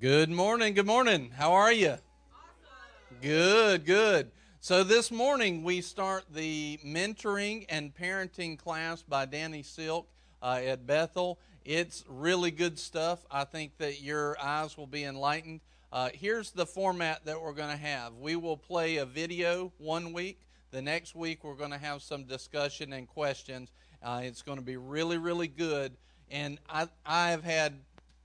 Good morning. Good morning. How are you? Good, good. So this morning we start the mentoring and parenting class by Danny Silk uh, at Bethel. It's really good stuff. I think that your eyes will be enlightened. Uh, here's the format that we're going to have. We will play a video one week. The next week we're going to have some discussion and questions. Uh, it's going to be really, really good. And I, I have had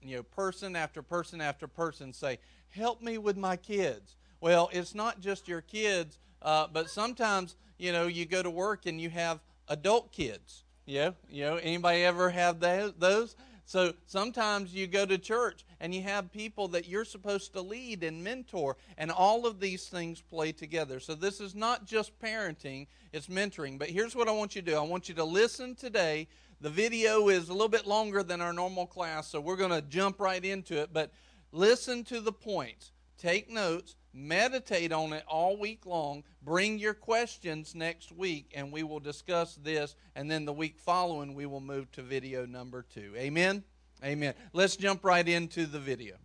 you know, person after person after person say, "Help me with my kids." Well, it's not just your kids, uh, but sometimes you know you go to work and you have adult kids. Yeah, you know, anybody ever have those? So sometimes you go to church and you have people that you're supposed to lead and mentor, and all of these things play together. So this is not just parenting, it's mentoring. But here's what I want you to do I want you to listen today the video is a little bit longer than our normal class, so we're going to jump right into it. But listen to the points, take notes, meditate on it all week long. Bring your questions next week, and we will discuss this. And then the week following, we will move to video number two. Amen? Amen. Let's jump right into the video.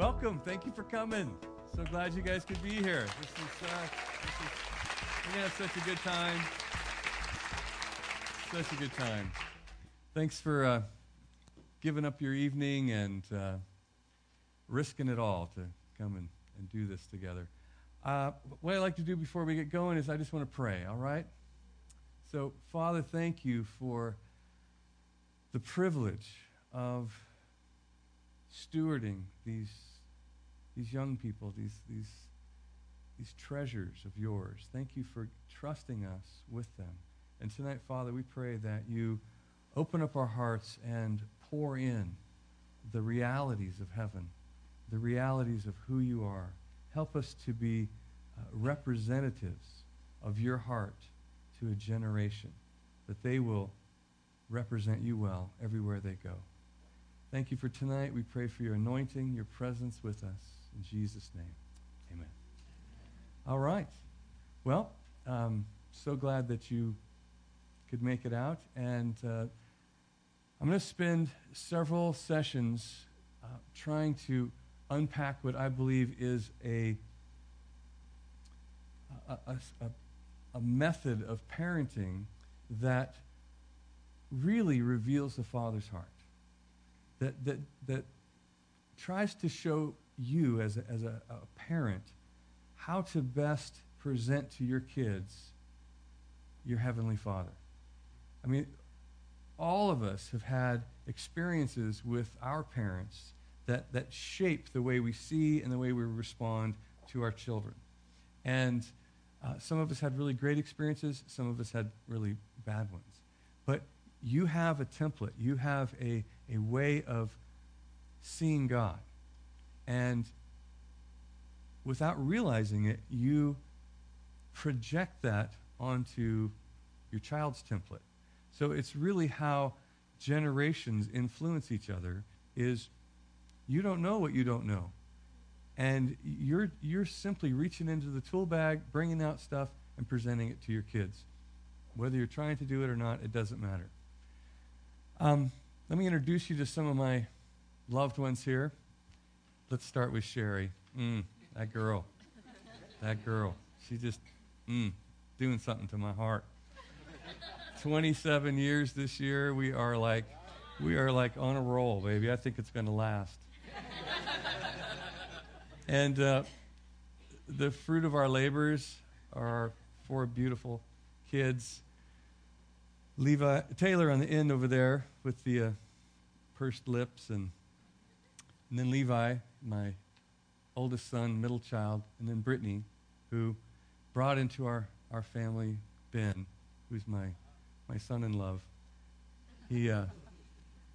Welcome. Thank you for coming. So glad you guys could be here. This is, uh, this is we're gonna have such a good time. Such a good time. Thanks for uh, giving up your evening and uh, risking it all to come and, and do this together. Uh, what I'd like to do before we get going is I just want to pray, all right? So, Father, thank you for the privilege of stewarding these these young people, these, these, these treasures of yours. Thank you for trusting us with them. And tonight, Father, we pray that you open up our hearts and pour in the realities of heaven, the realities of who you are. Help us to be uh, representatives of your heart to a generation, that they will represent you well everywhere they go. Thank you for tonight. We pray for your anointing, your presence with us. In Jesus' name, amen. All right. Well, um, so glad that you could make it out. And uh, I'm going to spend several sessions uh, trying to unpack what I believe is a, a, a, a method of parenting that really reveals the Father's heart, that, that, that tries to show you as a, as a, a parent how to best present to your kids your Heavenly Father. I mean, all of us have had experiences with our parents that, that shape the way we see and the way we respond to our children. And uh, some of us had really great experiences, some of us had really bad ones. But you have a template, you have a, a way of seeing God. And without realizing it, you project that onto your child's template. So it's really how generations influence each other is you don't know what you don't know. And you're, you're simply reaching into the tool bag, bringing out stuff, and presenting it to your kids. Whether you're trying to do it or not, it doesn't matter. Um, let me introduce you to some of my loved ones here. Let's start with Sherry. Mm, that girl. That girl. She just, mm, doing something to my heart. 27 years this year. We are like, we are like on a roll, baby. I think it's going to last. and uh, the fruit of our labors are four beautiful kids. Levi Taylor on the end over there with the uh, pursed lips, and, and then Levi, my oldest son, middle child, and then Brittany, who brought into our, our family Ben, who's my, my son in love. He, uh,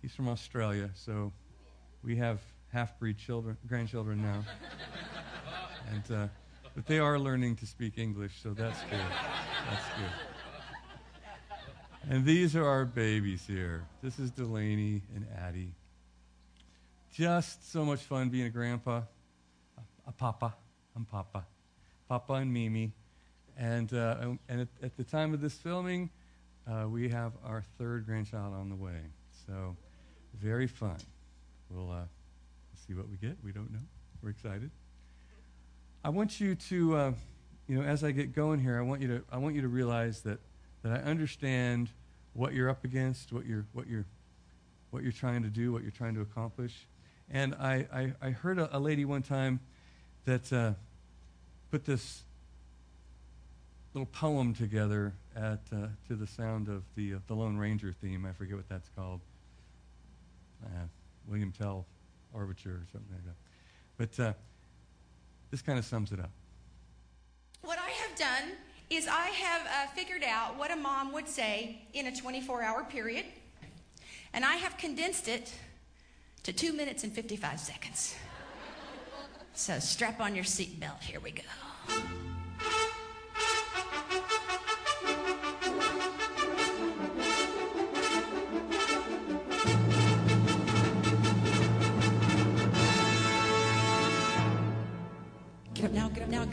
he's from Australia, so we have half breed children, grandchildren now. and uh, but they are learning to speak English, so that's good. That's good. And these are our babies here. This is Delaney and Addie. Just so much fun being a grandpa, a, a papa. I'm Papa. Papa and Mimi. And, uh, and at, at, the time of this filming, uh, we have our third grandchild on the way. So, very fun. We'll uh, see what we get. We don't know. We're excited. I want you to, uh, you know, as I get going here, I want you to, I want you to realize that, that I understand what you're up against, what you're, what you're, what you're trying to do, what you're trying to accomplish. And I, I, I heard a, a, lady one time that uh, put this little poem together at, uh, to the sound of the, uh, the Lone Ranger theme. I forget what that's called. Uh, William Tell Overture or something like that. But uh, this kind of sums it up. What I have done is I have uh, figured out what a mom would say in a 24 hour period, and I have condensed it to two minutes and 55 seconds. So strap on your seatbelt. Here we go.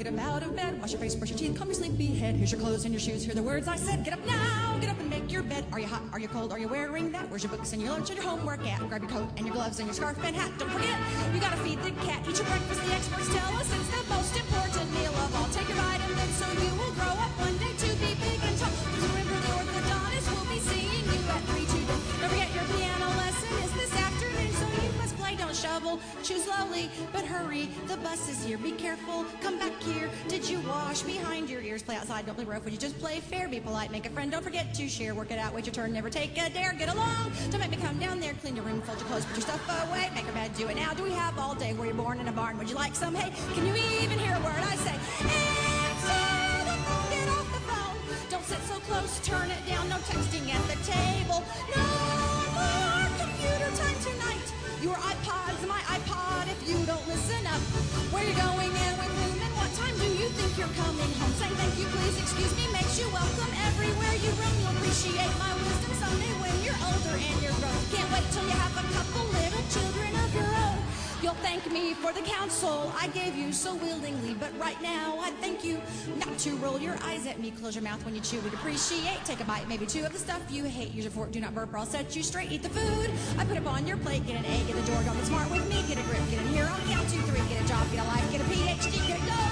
Get up out of bed. Wash your face, brush your teeth, comb your sleepy head. Here's your clothes and your shoes. Hear the words I said. Get up now, get up and make your bed. Are you hot? Are you cold? Are you wearing that? Where's your books and your lunch and your homework at? Grab your coat and your gloves and your scarf and hat. Don't forget, you gotta feed the cat. Eat your breakfast. The experts tell us it's the most important meal of all. Take your vitamins so you will Choose slowly, but hurry. The bus is here. Be careful. Come back here. Did you wash behind your ears? Play outside. Don't play rough. Would you just play fair? Be polite. Make a friend. Don't forget to share. Work it out. Wait your turn. Never take a dare. Get along. Don't make me come down there. Clean your room. Fold your clothes. Put your stuff away. Make a bed. Do it now. Do we have all day? Were you born in a barn? Would you like some hay? Can you even hear a word I say? Get off the phone. Don't sit so close. Turn it down. No texting at the table. No more computer time tonight. Your my iPod if you don't listen up. Where you going and with whom and what time do you think you're coming home? Say thank you, please, excuse me, makes you welcome everywhere you roam. You'll appreciate my wisdom someday when you're older and you're grown. Can't wait till you have a couple little children of your. You'll thank me for the counsel I gave you so willingly, but right now I thank you not to roll your eyes at me. Close your mouth when you chew. We'd appreciate. Take a bite, maybe two of the stuff you hate. Use your fork, do not burp, or I'll set you straight. Eat the food I put up on your plate. Get an A, get a door, don't get smart with me. Get a grip, get in here on count two, three. Get a job, get a life, get a PhD, get a go.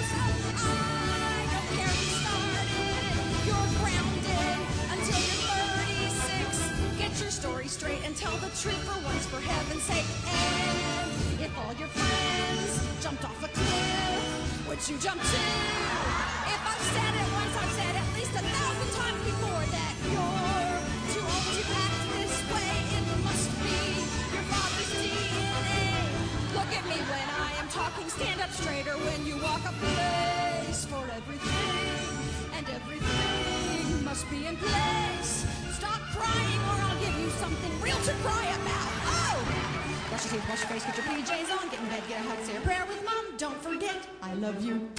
Your story straight and tell the truth for once, for heaven's sake. And if all your friends jumped off a cliff, would you jump too? If I've said it once, I've said at least a thousand times before that you're too old to act this way. It must be your father's DNA. Look at me when I am talking, stand up straighter when you walk a place for everything, and everything must be in place. Stop crying or I'll give you something real to cry about. Oh! Wash your teeth, wash your face, get your PJs on, get in bed, get a hug, say a prayer with mom. Don't forget, I love you.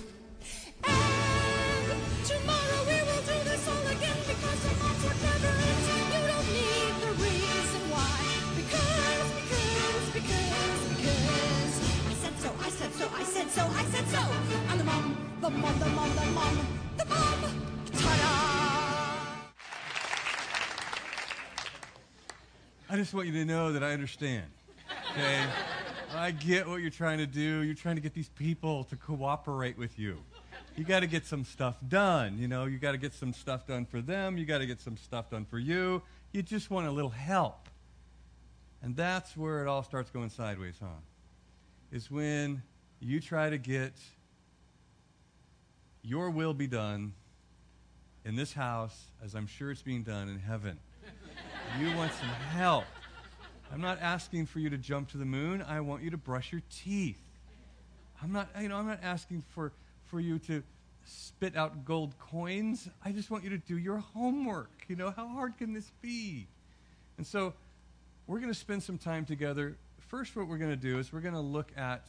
And tomorrow we will do this all again because the moms are clever and you don't need the reason why. Because, because, because, because. I said so, I said so, I said so, I said so. I'm the mom, the mom, the mom, the mom, the mom. Ta-da! I just want you to know that I understand. Okay? I get what you're trying to do. You're trying to get these people to cooperate with you. You got to get some stuff done. You know, you got to get some stuff done for them. You got to get some stuff done for you. You just want a little help. And that's where it all starts going sideways, huh? Is when you try to get your will be done in this house as I'm sure it's being done in heaven. You want some help. I'm not asking for you to jump to the moon. I want you to brush your teeth. I'm not, you know, I'm not asking for, for you to spit out gold coins. I just want you to do your homework. You know, how hard can this be? And so we're going to spend some time together. First, what we're going to do is we're going to look at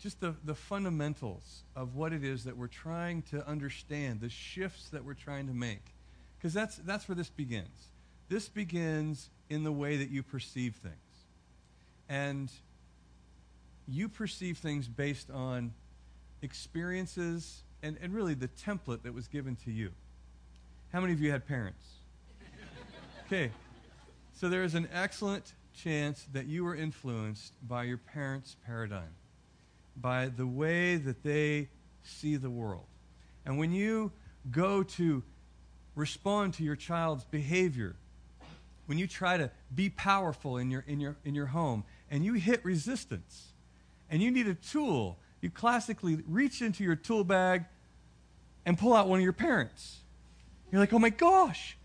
just the, the fundamentals of what it is that we're trying to understand, the shifts that we're trying to make. Because that's, that's where this begins. This begins in the way that you perceive things. And you perceive things based on experiences and, and really the template that was given to you. How many of you had parents? Okay. So there is an excellent chance that you were influenced by your parents' paradigm, by the way that they see the world. And when you go to respond to your child's behavior, when you try to be powerful in your, in your, in your home and you hit resistance and you need a tool, you classically reach into your tool bag and pull out one of your parents. You're like, oh my gosh,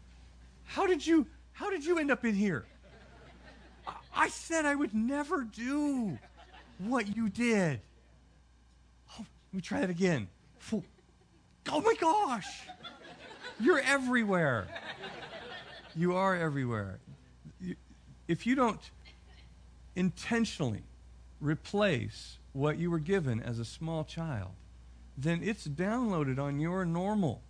how did you, how did you end up in here? I, said I would never do what you did. Oh, let me try it again. Oh my gosh, you're everywhere. You are everywhere. If you don't intentionally replace what you were given as a small child, then it's downloaded on your normal.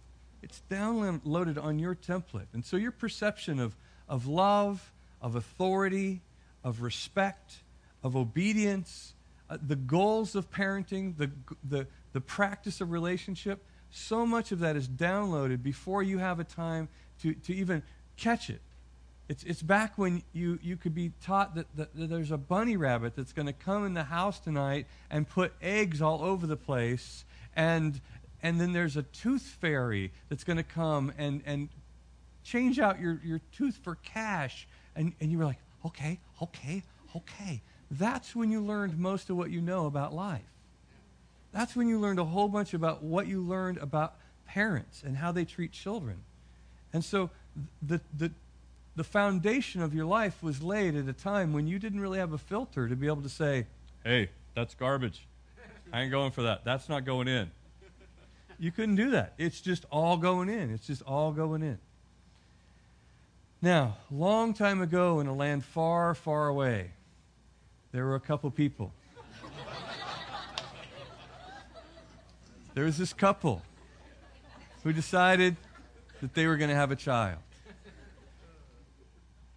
It's downloaded on your template. And so your perception of, of love, of authority, of respect, of obedience, uh, the goals of parenting, the, the, the practice of relationship, so much of that is downloaded before you have a time to, to even catch it. It's, it's back when you, you could be taught that, that, that there's a bunny rabbit that's going to come in the house tonight and put eggs all over the place, and, and then there's a tooth fairy that's going to come and, and change out your, your tooth for cash. And, and you were like, okay, okay, okay. That's when you learned most of what you know about life. That's when you learned a whole bunch about what you learned about parents and how they treat children. And so the, the, the foundation of your life was laid at a time when you didn't really have a filter to be able to say, hey, that's garbage. I ain't going for that. That's not going in. You couldn't do that. It's just all going in. It's just all going in. Now, long time ago in a land far, far away, there were a couple people. there was this couple who decided that they were going to have a child.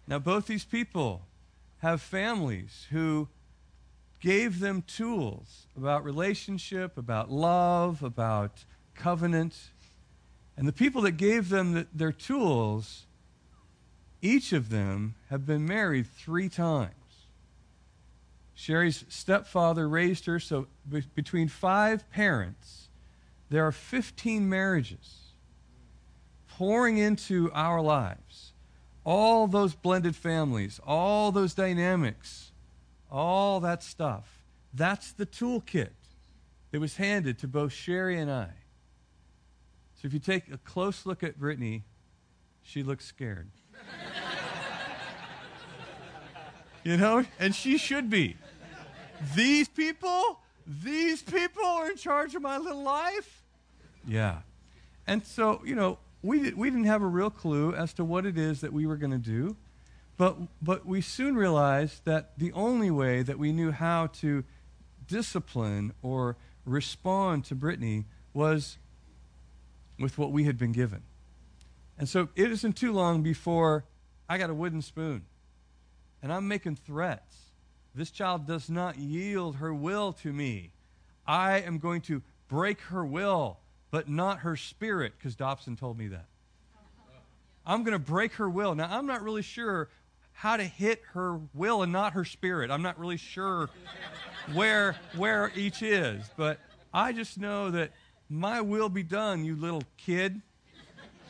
Now, both these people have families who gave them tools about relationship, about love, about covenant. And the people that gave them the, their tools, each of them have been married three times. Sherry's stepfather raised her, so be- between five parents, there are 15 marriages pouring into our lives. All those blended families, all those dynamics, all that stuff. That's the toolkit that was handed to both Sherry and I. So if you take a close look at Brittany, she looks scared. you know? And she should be. These people, these people are in charge of my little life? Yeah. And so, you know, we, did, we didn't have a real clue as to what it is that we were going to do. But, but we soon realized that the only way that we knew how to discipline or respond to Brittany was with what we had been given. And so it isn't too long before I got a wooden spoon and I'm making threats. This child does not yield her will to me. I am going to break her will but not her spirit, because Dobson told me that. I'm going to break her will. Now, I'm not really sure how to hit her will and not her spirit. I'm not really sure where, where each is, but I just know that my will be done, you little kid.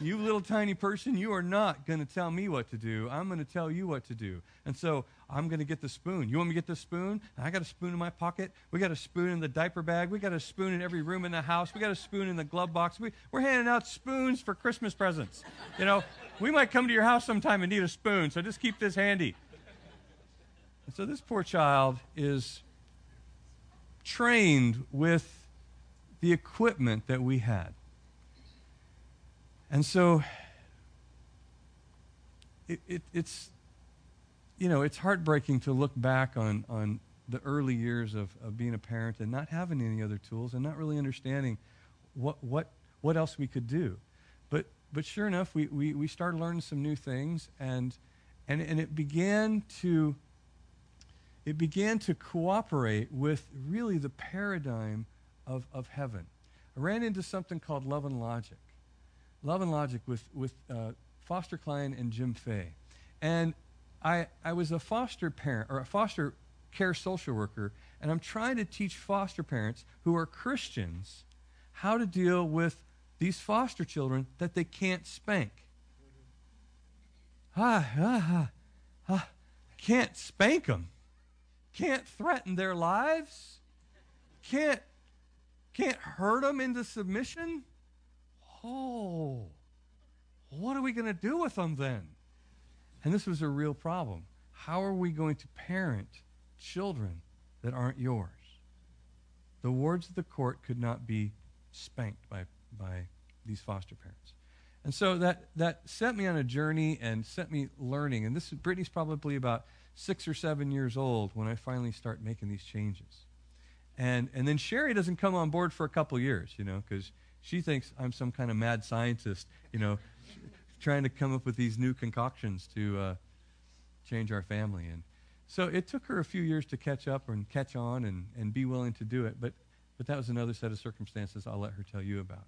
You little tiny person, you are not going to tell me what to do. I'm going to tell you what to do. And so I'm going to get the spoon. You want me to get the spoon? I got a spoon in my pocket. We got a spoon in the diaper bag. We got a spoon in every room in the house. We got a spoon in the glove box. We, we're handing out spoons for Christmas presents. You know, we might come to your house sometime and need a spoon, so just keep this handy. And so this poor child is trained with the equipment that we had. And so it, it, it's, you know, it's heartbreaking to look back on, on the early years of, of being a parent and not having any other tools and not really understanding what, what, what else we could do. But, but sure enough, we, we, we started learning some new things, and, and, and it began to it began to cooperate with really the paradigm of, of heaven. I ran into something called Love and Logic. Love and Logic with, with uh, Foster Cline and Jim Fay. And I, I was a foster parent, or a foster care social worker, and I'm trying to teach foster parents who are Christians how to deal with these foster children that they can't spank. Ah, ah, ah, ah, can't spank them. Can't threaten their lives. Can't, can't hurt them into submission. Oh, what are we going to do with them then? And this was a real problem. How are we going to parent children that aren't yours? The wards of the court could not be spanked by, by these foster parents. And so that, that set me on a journey and set me learning. And this is, Brittany's probably about six or seven years old when I finally start making these changes. And, and then Sherry doesn't come on board for a couple years, you know, because she thinks I'm some kind of mad scientist, you know, trying to come up with these new concoctions to uh, change our family. And so it took her a few years to catch up and catch on and, and be willing to do it. But, but that was another set of circumstances I'll let her tell you about.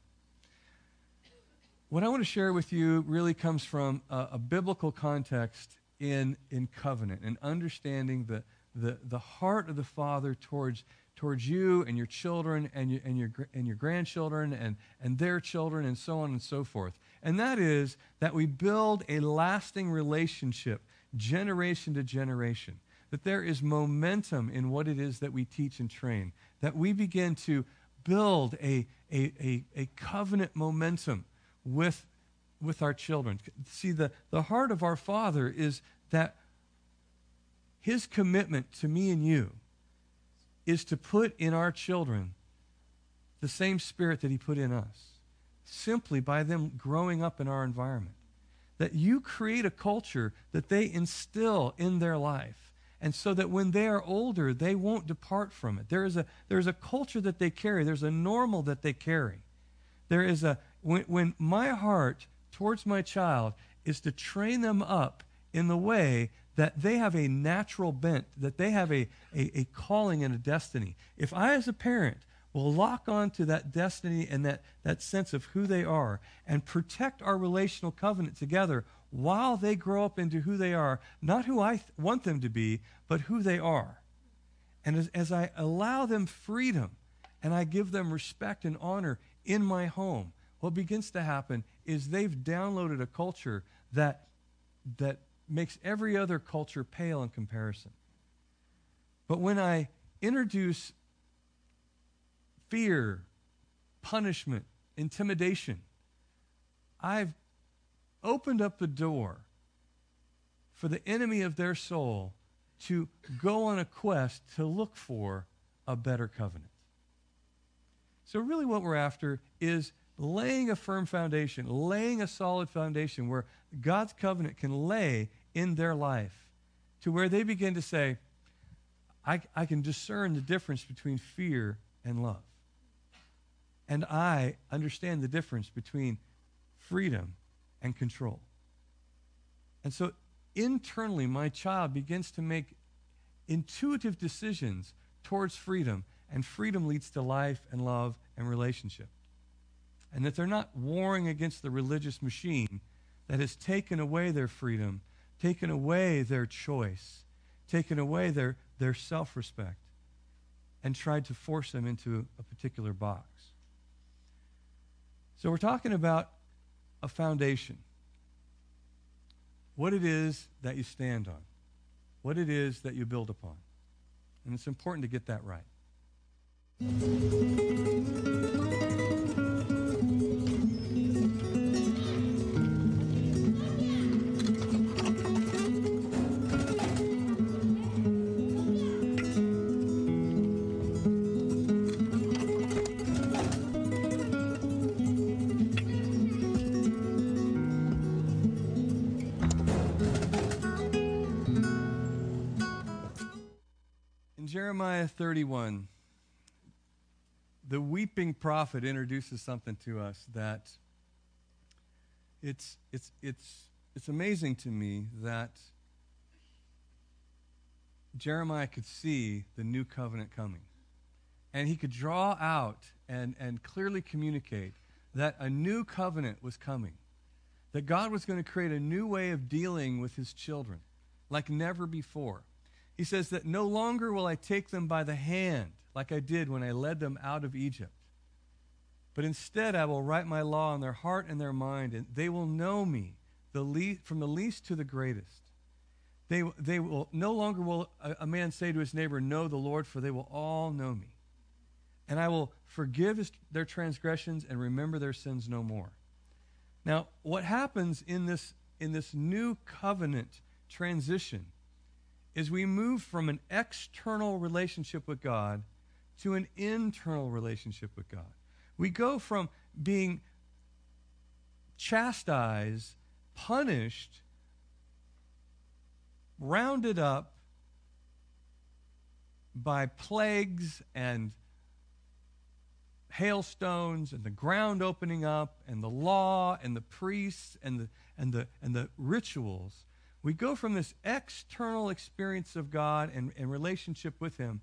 What I want to share with you really comes from a, a biblical context in, in covenant and understanding the, the, the heart of the Father towards, towards you and your children and your, and your, and your grandchildren and, and their children and so on and so forth. And that is that we build a lasting relationship generation to generation. That there is momentum in what it is that we teach and train. That we begin to build a, a, a, a covenant momentum with, with our children. See, the, the heart of our Father is that his commitment to me and you is to put in our children the same spirit that he put in us, simply by them growing up in our environment. That you create a culture that they instill in their life. And so that when they are older, they won't depart from it. There is a, there is a culture that they carry, there's a normal that they carry. There is a, when, when my heart towards my child is to train them up in the way that they have a natural bent, that they have a, a, a, calling and a destiny. If I, as a parent, will lock on to that destiny and that, that sense of who they are and protect our relational covenant together while they grow up into who they are, not who I th- want them to be, but who they are. And as, as I allow them freedom and I give them respect and honor in my home, what begins to happen is they've downloaded a culture that, that makes every other culture pale in comparison. But when I introduce fear, punishment, intimidation, I've opened up the door for the enemy of their soul to go on a quest to look for a better covenant. So, really, what we're after is laying a firm foundation, laying a solid foundation where God's covenant can lay in their life to where they begin to say, I, I can discern the difference between fear and love. And I understand the difference between freedom and control. And so internally, my child begins to make intuitive decisions towards freedom, and freedom leads to life and love and relationship and that they're not warring against the religious machine that has taken away their freedom, taken away their choice, taken away their, their self respect, and tried to force them into a particular box. So we're talking about a foundation. What it is that you stand on, what it is that you build upon. And it's important to get that right. 31, the weeping prophet introduces something to us that it's, it's, it's, it's amazing to me that Jeremiah could see the new covenant coming. And he could draw out and, and clearly communicate that a new covenant was coming, that God was going to create a new way of dealing with his children like never before. He says that no longer will I take them by the hand like I did when I led them out of Egypt. But instead, I will write my law on their heart and their mind, and they will know me the le- from the least to the greatest. They, they will no longer will a, a man say to his neighbor, Know the Lord, for they will all know me. And I will forgive his, their transgressions and remember their sins no more. Now, what happens in this, in this new covenant transition is we move from an external relationship with God to an internal relationship with God. We go from being chastised, punished, rounded up by plagues and hailstones and the ground opening up and the law and the priests and the, and the, and the rituals we go from this external experience of God and, and relationship with Him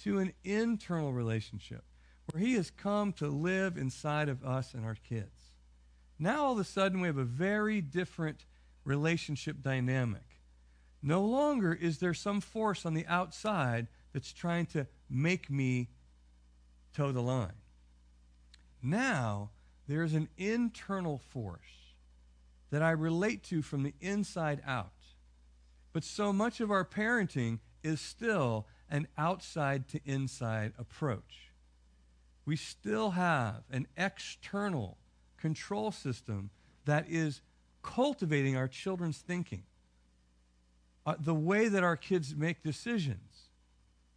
to an internal relationship where He has come to live inside of us and our kids. Now, all of a sudden, we have a very different relationship dynamic. No longer is there some force on the outside that's trying to make me toe the line. Now, there's an internal force that I relate to from the inside out. But so much of our parenting is still an outside to inside approach. We still have an external control system that is cultivating our children's thinking. Uh, the way that our kids make decisions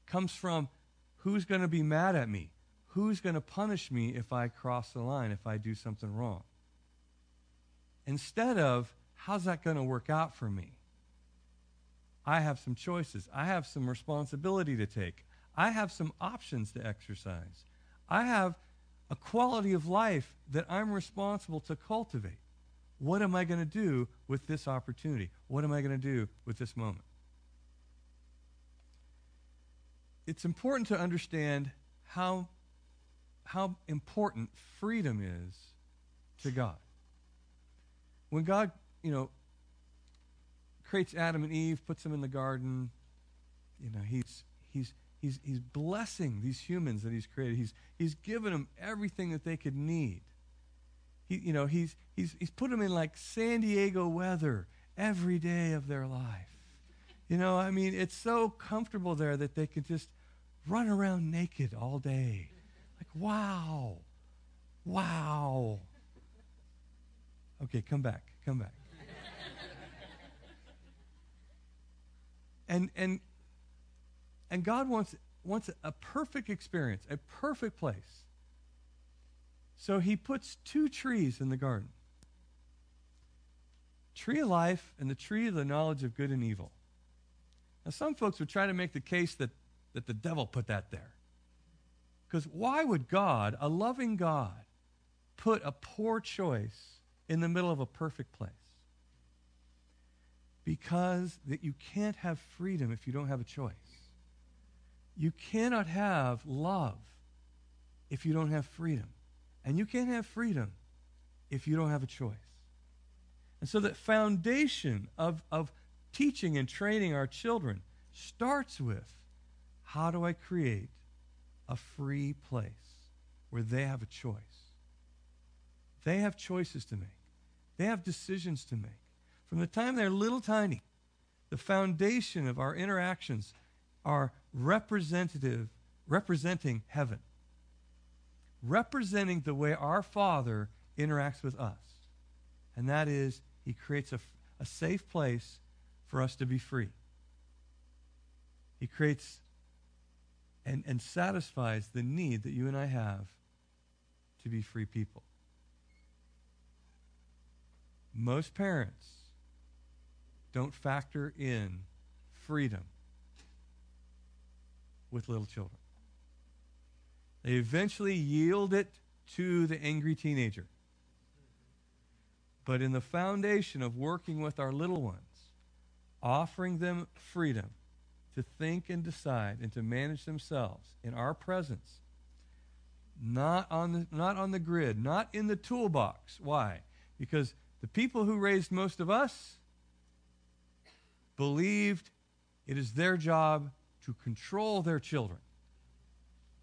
comes from who's going to be mad at me? Who's going to punish me if I cross the line, if I do something wrong? Instead of how's that going to work out for me? I have some choices. I have some responsibility to take. I have some options to exercise. I have a quality of life that I'm responsible to cultivate. What am I going to do with this opportunity? What am I going to do with this moment? It's important to understand how, how important freedom is to God when God, you know, creates Adam and Eve, puts them in the garden, you know, he's he's he's he's blessing these humans that he's created. He's he's given them everything that they could need. He, you know, he's he's he's put them in like San Diego weather every day of their life. You know, I mean, it's so comfortable there that they can just run around naked all day. Like, wow. Wow. Okay, come back. Come back. and and and God wants wants a perfect experience, a perfect place. So he puts two trees in the garden. Tree of life and the tree of the knowledge of good and evil. Now some folks would try to make the case that, that the devil put that there. Because why would God, a loving God, put a poor choice in the middle of a perfect place. Because that you can't have freedom if you don't have a choice. You cannot have love if you don't have freedom. And you can't have freedom if you don't have a choice. And so the foundation of, of teaching and training our children starts with how do I create a free place where they have a choice? They have choices to make. They have decisions to make. From the time they're little tiny, the foundation of our interactions are representative, representing heaven, representing the way our Father interacts with us. And that is, He creates a, a safe place for us to be free. He creates and, and satisfies the need that you and I have to be free people. Most parents don't factor in freedom with little children. They eventually yield it to the angry teenager. But in the foundation of working with our little ones, offering them freedom to think and decide and to manage themselves in our presence, not on the, not on the grid, not in the toolbox. Why? Because the people who raised most of us believed it is their job to control their children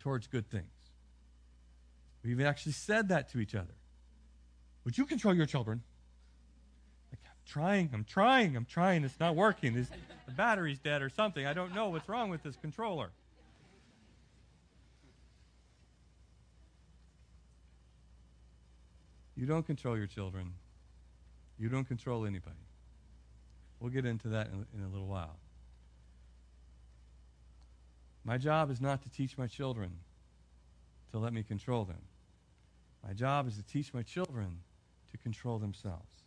towards good things. We even actually said that to each other. Would you control your children? Like, I'm trying, I'm trying, I'm trying. It's not working. The battery's dead or something. I don't know what's wrong with this controller. You don't control your children. You don't control anybody. We'll get into that in, in a little while. My job is not to teach my children to let me control them. My job is to teach my children to control themselves.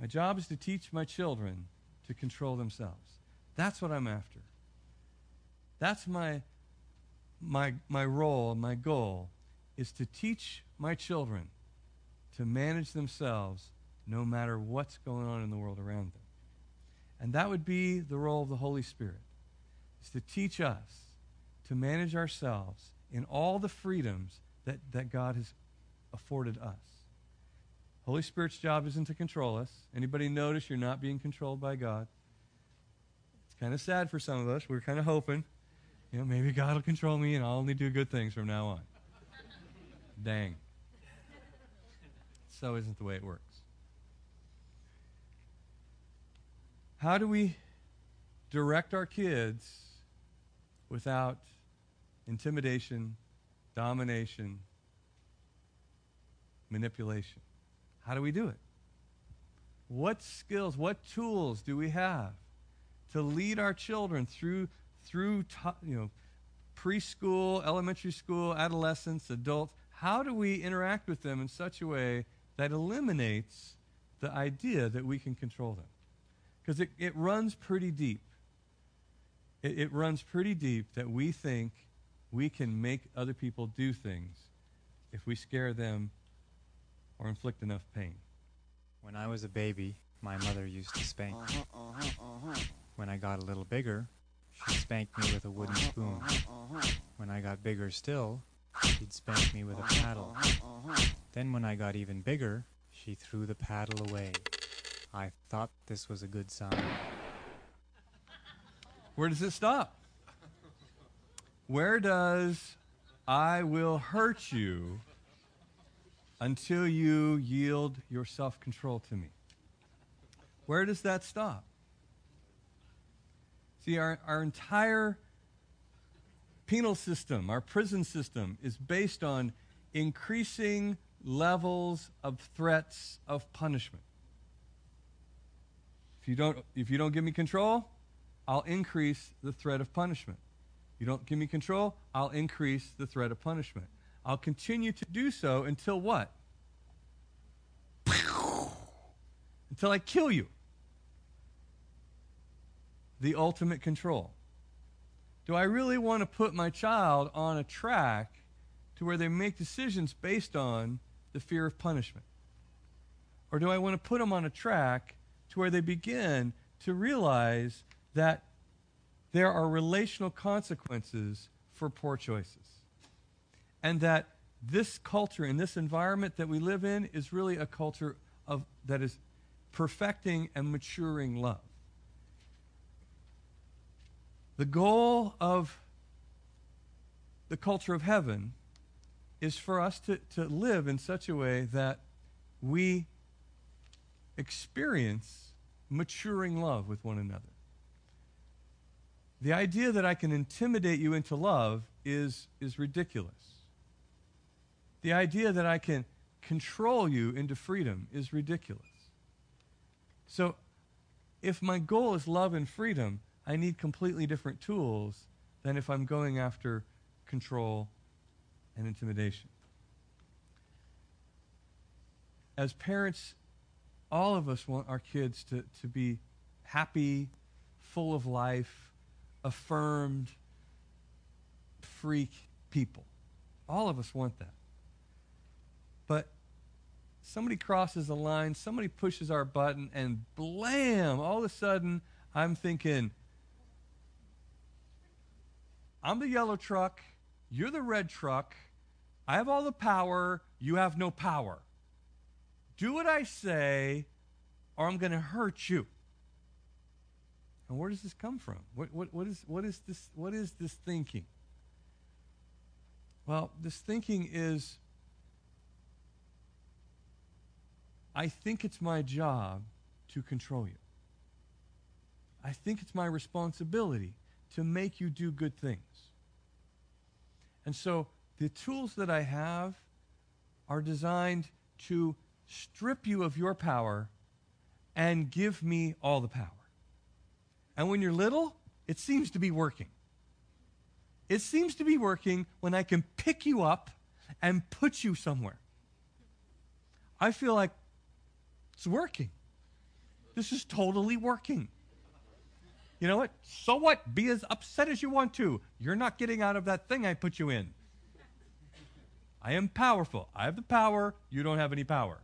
My job is to teach my children to control themselves. That's what I'm after. That's my, my, my role, my goal, is to teach my children to manage themselves no matter what's going on in the world around them. And that would be the role of the Holy Spirit, is to teach us to manage ourselves in all the freedoms that, that God has afforded us. Holy Spirit's job isn't to control us. Anybody notice you're not being controlled by God? It's kind of sad for some of us. We're kind of hoping, you know, maybe God will control me and I'll only do good things from now on. Dang. So isn't the way it works. How do we direct our kids without intimidation, domination, manipulation? How do we do it? What skills, what tools do we have to lead our children through through you know preschool, elementary school, adolescence, adults? How do we interact with them in such a way that eliminates the idea that we can control them? Because it, it runs pretty deep. It, it runs pretty deep that we think we can make other people do things if we scare them or inflict enough pain. When I was a baby, my mother used to spank me. When I got a little bigger, she spanked me with a wooden spoon. When I got bigger still, she'd spank me with a paddle. Then when I got even bigger, she threw the paddle away. I thought this was a good sign. Where does it stop? Where does I will hurt you until you yield your self control to me? Where does that stop? See, our, our entire penal system, our prison system, is based on increasing levels of threats of punishment. If you don't, if you don't give me control, I'll increase the threat of punishment. You don't give me control, I'll increase the threat of punishment. I'll continue to do so until what? Until I kill you. The ultimate control. Do I really want to put my child on a track to where they make decisions based on the fear of punishment? Or do I want to put them on a track to where they begin to realize that there are relational consequences for poor choices. And that this culture and this environment that we live in is really a culture of, that is perfecting and maturing love. The goal of the culture of heaven is for us to, to live in such a way that we experience maturing love with one another. The idea that I can intimidate you into love is, is ridiculous. The idea that I can control you into freedom is ridiculous. So, if my goal is love and freedom, I need completely different tools than if I'm going after control and intimidation. As parents, all of us want our kids to, to be happy, full of life, affirmed, freak people. All of us want that. But somebody crosses the line, somebody pushes our button, and blam, all of a sudden, I'm thinking, I'm the yellow truck, you're the red truck, I have all the power, you have no power. Do what I say, or I'm going to hurt you. And where does this come from? What, what, what, is, what, is this, what is this thinking? Well, this thinking is I think it's my job to control you. I think it's my responsibility to make you do good things. And so the tools that I have are designed to strip you of your power and give me all the power. And when you're little, it seems to be working. It seems to be working when I can pick you up and put you somewhere. I feel like it's working. This is totally working. You know what? So what? Be as upset as you want to. You're not getting out of that thing I put you in. I am powerful. I have the power. You don't have any power.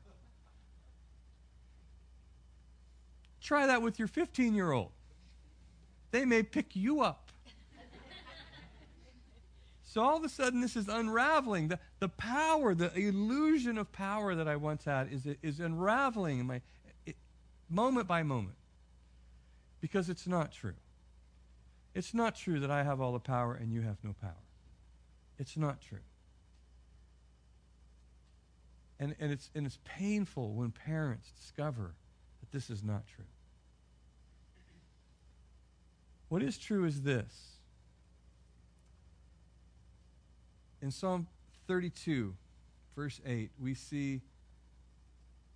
Try that with your 15 year old. They may pick you up. so all of a sudden, this is unraveling. The, the power, the illusion of power that I once had is, is unraveling my, it, moment by moment because it's not true. It's not true that I have all the power and you have no power. It's not true. And, and, it's, and it's painful when parents discover that this is not true. What is true is this. In Psalm 32, verse 8, we see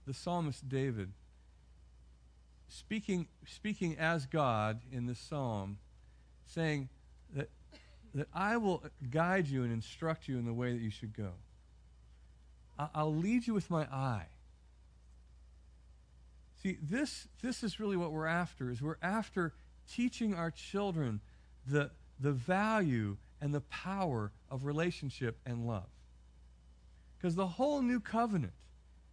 the psalmist David speaking, speaking as God in this psalm, saying that, that I will guide you and instruct you in the way that you should go. I'll lead you with my eye. See, this, this is really what we're after, is we're after teaching our children the, the value and the power of relationship and love. Because the whole new covenant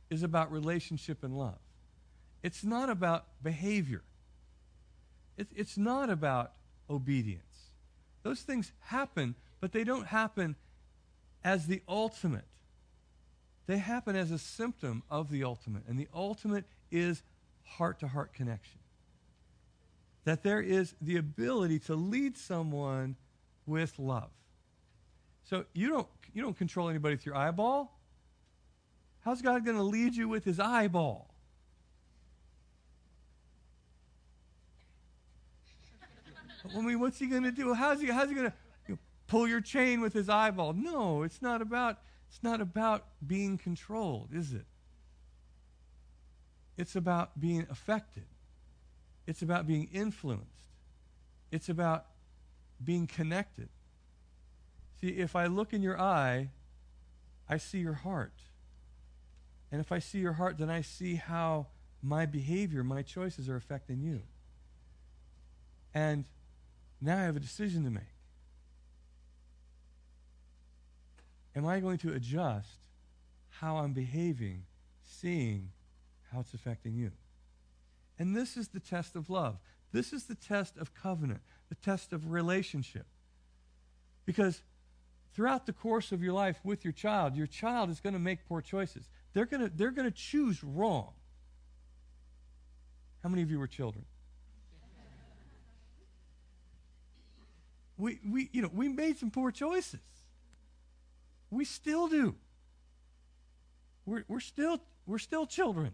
is about relationship and love. It's not about behavior. It, it's not about obedience. Those things happen, but they don't happen as the ultimate. They happen as a symptom of the ultimate. And the ultimate is heart to heart connection. That there is the ability to lead someone with love. So you don't, you don't control anybody with your eyeball. How's God going to lead you with his eyeball? I mean, what's he going to do? How's he, how's he going to you know, pull your chain with his eyeball? No, it's not about it's not about being controlled, is it? It's about being affected. It's about being influenced. It's about being connected. See, if I look in your eye, I see your heart. And if I see your heart, then I see how my behavior, my choices are affecting you. And now I have a decision to make. Am I going to adjust how I'm behaving, seeing how it's affecting you? And this is the test of love. This is the test of covenant, the test of relationship. Because throughout the course of your life with your child, your child is going to make poor choices. They're going to, they're going to choose wrong. How many of you were children? We, we, you know, we made some poor choices. We still do. We're, we're, still, we're still children.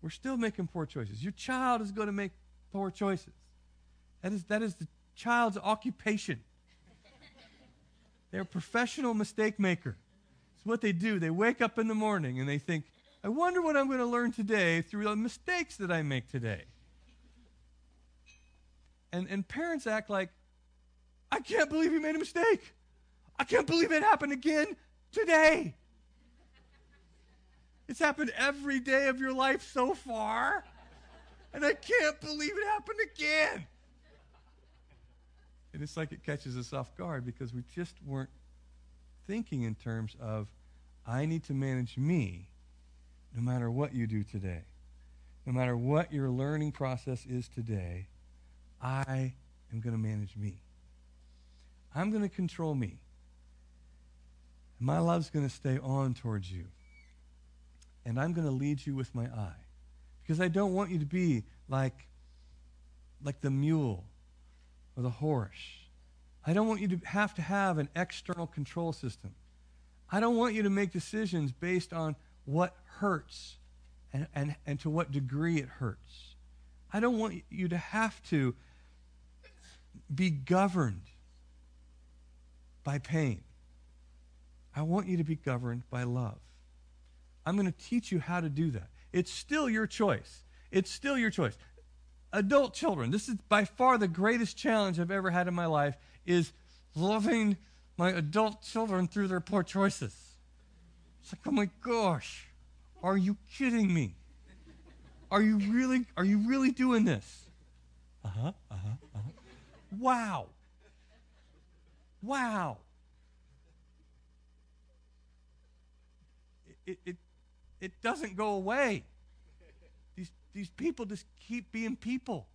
We're still making poor choices. Your child is going to make poor choices. That is, that is the child's occupation. They're a professional mistake maker. It's what they do. They wake up in the morning and they think, I wonder what I'm going to learn today through the mistakes that I make today. And, and parents act like, I can't believe you made a mistake. I can't believe it happened again today. It's happened every day of your life so far. And I can't believe it happened again. And it's like it catches us off guard because we just weren't thinking in terms of, I need to manage me no matter what you do today. No matter what your learning process is today, I am going to manage me. I'm going to control me. And my love's going to stay on towards you. And I'm going to lead you with my eye. Because I don't want you to be like, like the mule or the horse. I don't want you to have to have an external control system. I don't want you to make decisions based on what hurts and, and, and to what degree it hurts. I don't want you to have to be governed by pain. I want you to be governed by love. I'm going to teach you how to do that. It's still your choice. It's still your choice. Adult children, this is by far the greatest challenge I've ever had in my life is loving my adult children through their poor choices. It's like, oh my gosh, are you kidding me? Are you really are you really doing this? Uh-huh, uh-huh. Wow. Wow. It, it, it doesn't go away. These, these people just keep being people.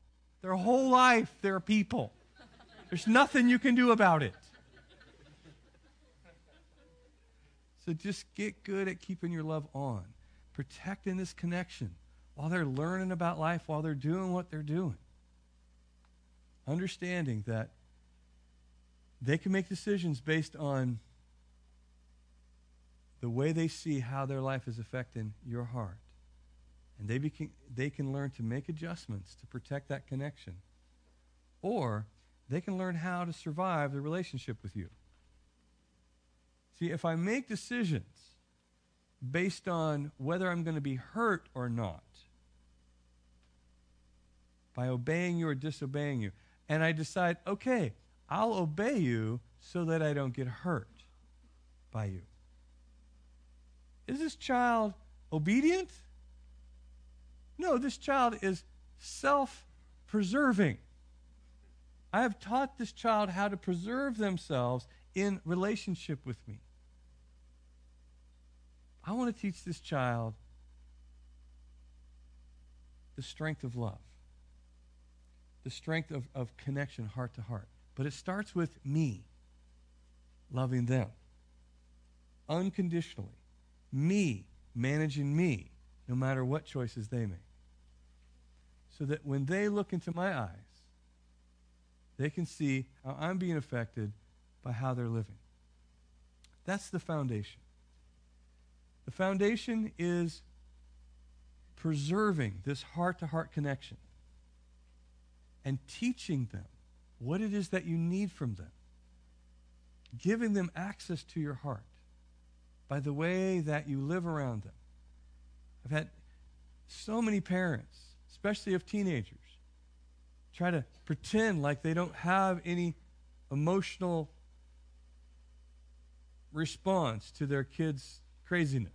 Their whole life, they're people. There's nothing you can do about it. So just get good at keeping your love on, protecting this connection while they're learning about life, while they're doing what they're doing. Understanding that they can make decisions based on the way they see how their life is affecting your heart. And they, beca- they can learn to make adjustments to protect that connection. Or they can learn how to survive the relationship with you. See, if I make decisions based on whether I'm going to be hurt or not, by obeying you or disobeying you, and I decide, okay, I'll obey you so that I don't get hurt by you. Is this child obedient? No, this child is self preserving. I have taught this child how to preserve themselves in relationship with me. I want to teach this child the strength of love, the strength of, of connection heart to heart. But it starts with me loving them unconditionally, me managing me, no matter what choices they make. So that when they look into my eyes, they can see how I'm being affected by how they're living. That's the foundation. The foundation is preserving this heart to heart connection and teaching them what it is that you need from them, giving them access to your heart by the way that you live around them. I've had so many parents, especially of teenagers, try to pretend like they don't have any emotional response to their kids' craziness.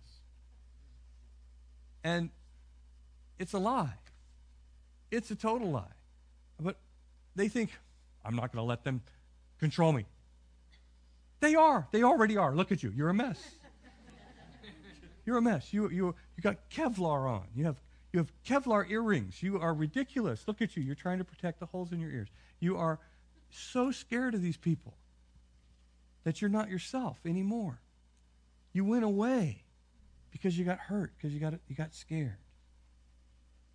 And it's a lie. It's a total lie. But they think, I'm not going to let them control me. They are. They already are. Look at you. You're a mess. You're a mess. You, you, you got Kevlar on. You have, you have Kevlar earrings. You are ridiculous. Look at you. You're trying to protect the holes in your ears. You are so scared of these people that you're not yourself anymore. You went away because you got hurt, because you got, you got scared.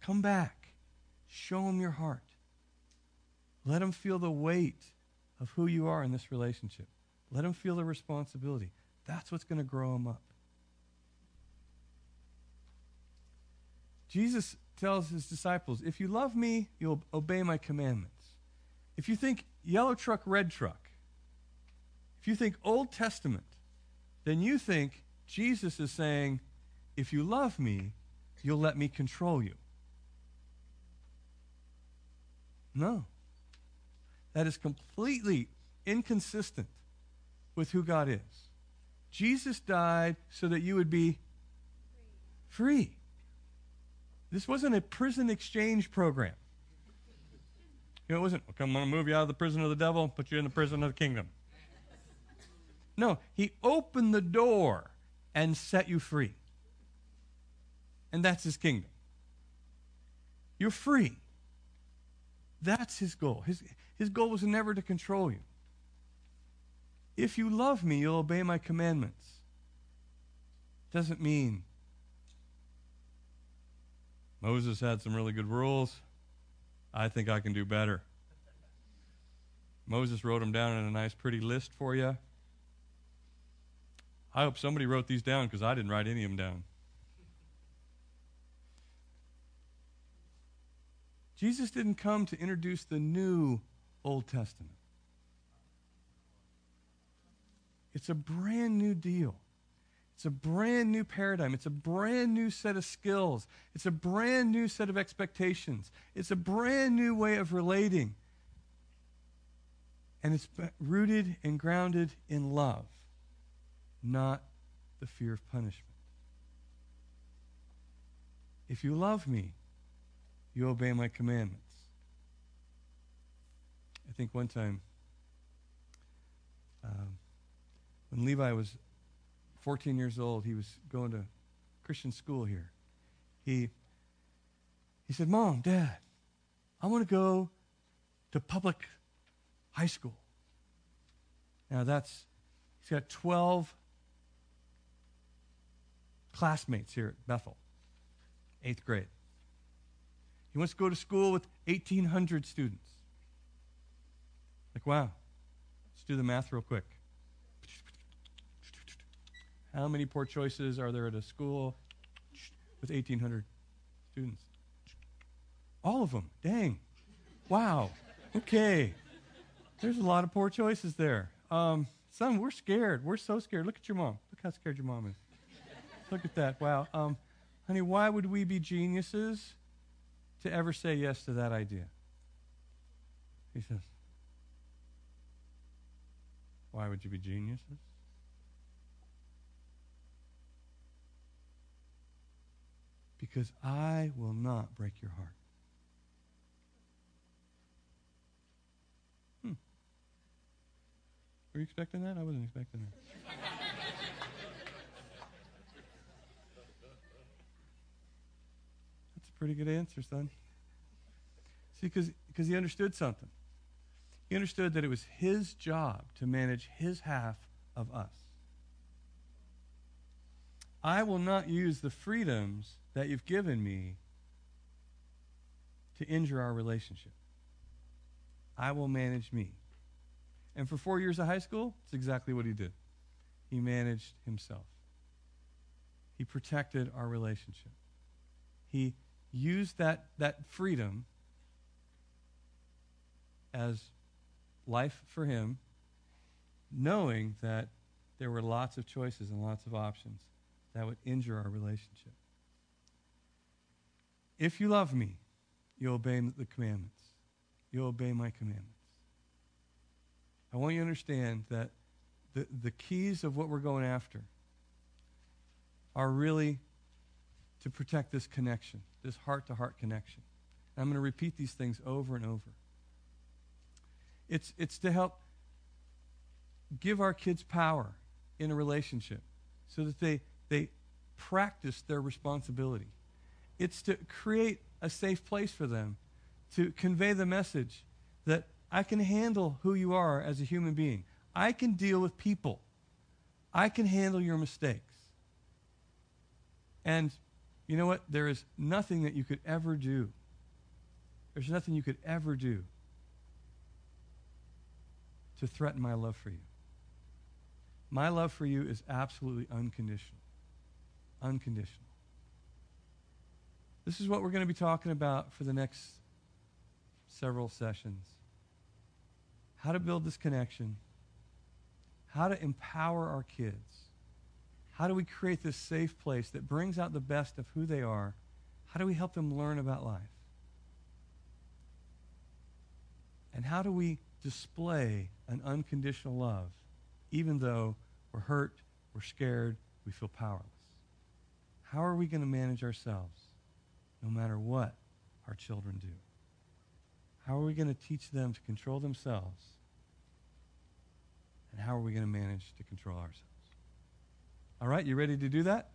Come back. Show them your heart. Let them feel the weight of who you are in this relationship. Let them feel the responsibility. That's what's going to grow them up. Jesus tells his disciples, If you love me, you'll obey my commandments. If you think yellow truck, red truck, if you think Old Testament, then you think Jesus is saying, If you love me, you'll let me control you. No. That is completely inconsistent with who God is. Jesus died so that you would be free. This wasn't a prison exchange program. You know, it wasn't, okay, I'm going to move you out of the prison of the devil, put you in the prison of the kingdom. No, he opened the door and set you free. And that's his kingdom. You're free. That's his goal. His, his goal was never to control you. If you love me, you'll obey my commandments. Doesn't mean Moses had some really good rules. I think I can do better. Moses wrote them down in a nice, pretty list for you. I hope somebody wrote these down because I didn't write any of them down. Jesus didn't come to introduce the new Old Testament. It's a brand new deal. It's a brand new paradigm. It's a brand new set of skills. It's a brand new set of expectations. It's a brand new way of relating. And it's rooted and grounded in love, not the fear of punishment. If you love me, you obey my commandments. I think one time, um, when Levi was 14 years old, he was going to Christian school here. He, he said, Mom, Dad, I want to go to public high school. Now that's, he's got 12 classmates here at Bethel, eighth grade. He wants to go to school with 1,800 students. Like, wow. Let's do the math real quick. How many poor choices are there at a school with 1,800 students? All of them. Dang. Wow. Okay. There's a lot of poor choices there. Um, son, we're scared. We're so scared. Look at your mom. Look how scared your mom is. Look at that. Wow. Um, honey, why would we be geniuses to ever say yes to that idea? He says, Why would you be geniuses? because I will not break your heart. Hmm. Were you expecting that? I wasn't expecting that. That's a pretty good answer, son. See, because he understood something. He understood that it was his job to manage his half of us. I will not use the freedoms that you've given me to injure our relationship. I will manage me. And for four years of high school, it's exactly what he did. He managed himself. He protected our relationship. He used that, that freedom as life for him, knowing that there were lots of choices and lots of options that would injure our relationship. If you love me, you obey the commandments. You obey my commandments. I want you to understand that the, the keys of what we're going after are really to protect this connection, this heart to heart connection. And I'm going to repeat these things over and over. It's, it's to help give our kids power in a relationship so that they, they practice their responsibility. It's to create a safe place for them, to convey the message that I can handle who you are as a human being. I can deal with people. I can handle your mistakes. And you know what? There is nothing that you could ever do. There's nothing you could ever do to threaten my love for you. My love for you is absolutely unconditional. Unconditional. This is what we're going to be talking about for the next several sessions. How to build this connection, how to empower our kids, how do we create this safe place that brings out the best of who they are, how do we help them learn about life, and how do we display an unconditional love even though we're hurt, we're scared, we feel powerless. How are we going to manage ourselves? no matter what our children do? How are we going to teach them to control themselves? And how are we going to manage to control ourselves? All right, you ready to do that?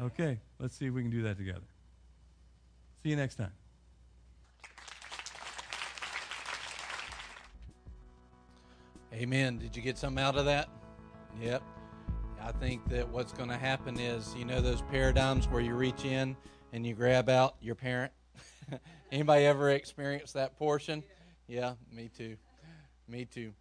Okay, let's see if we can do that together. See you next time. Amen. Did you get something out of that? Yep. I think that what's going to happen is, you know, those paradigms where you reach in and you grab out your parent. Anybody ever experienced that portion? Yeah, me too. Me too.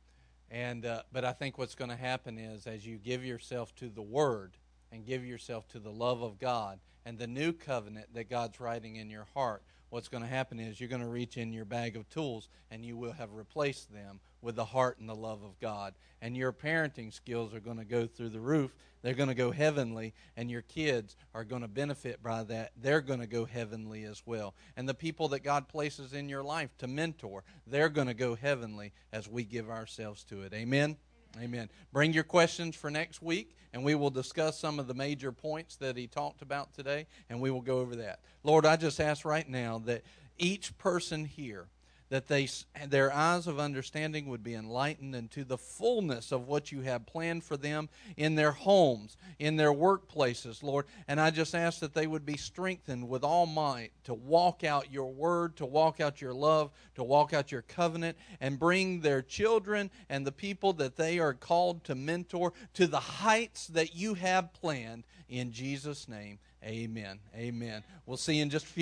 And uh, but I think what's going to happen is as you give yourself to the Word and give yourself to the love of God and the new covenant that God's writing in your heart, what's going to happen is you're going to reach in your bag of tools and you will have replaced them with the heart and the love of God. And your parenting skills are going to go through the roof. They're going to go heavenly, and your kids are going to benefit by that. They're going to go heavenly as well. And the people that God places in your life to mentor, they're going to go heavenly as we give ourselves to it. Amen. Amen. Bring your questions for next week, and we will discuss some of the major points that he talked about today, and we will go over that. Lord, I just ask right now that each person here that they their eyes of understanding would be enlightened into the fullness of what you have planned for them in their homes, in their workplaces, Lord. And I just ask that they would be strengthened with all might to walk out your word, to walk out your love, to walk out your covenant, and bring their children and the people that they are called to mentor to the heights that you have planned. In Jesus' name, amen. Amen. We'll see in just a few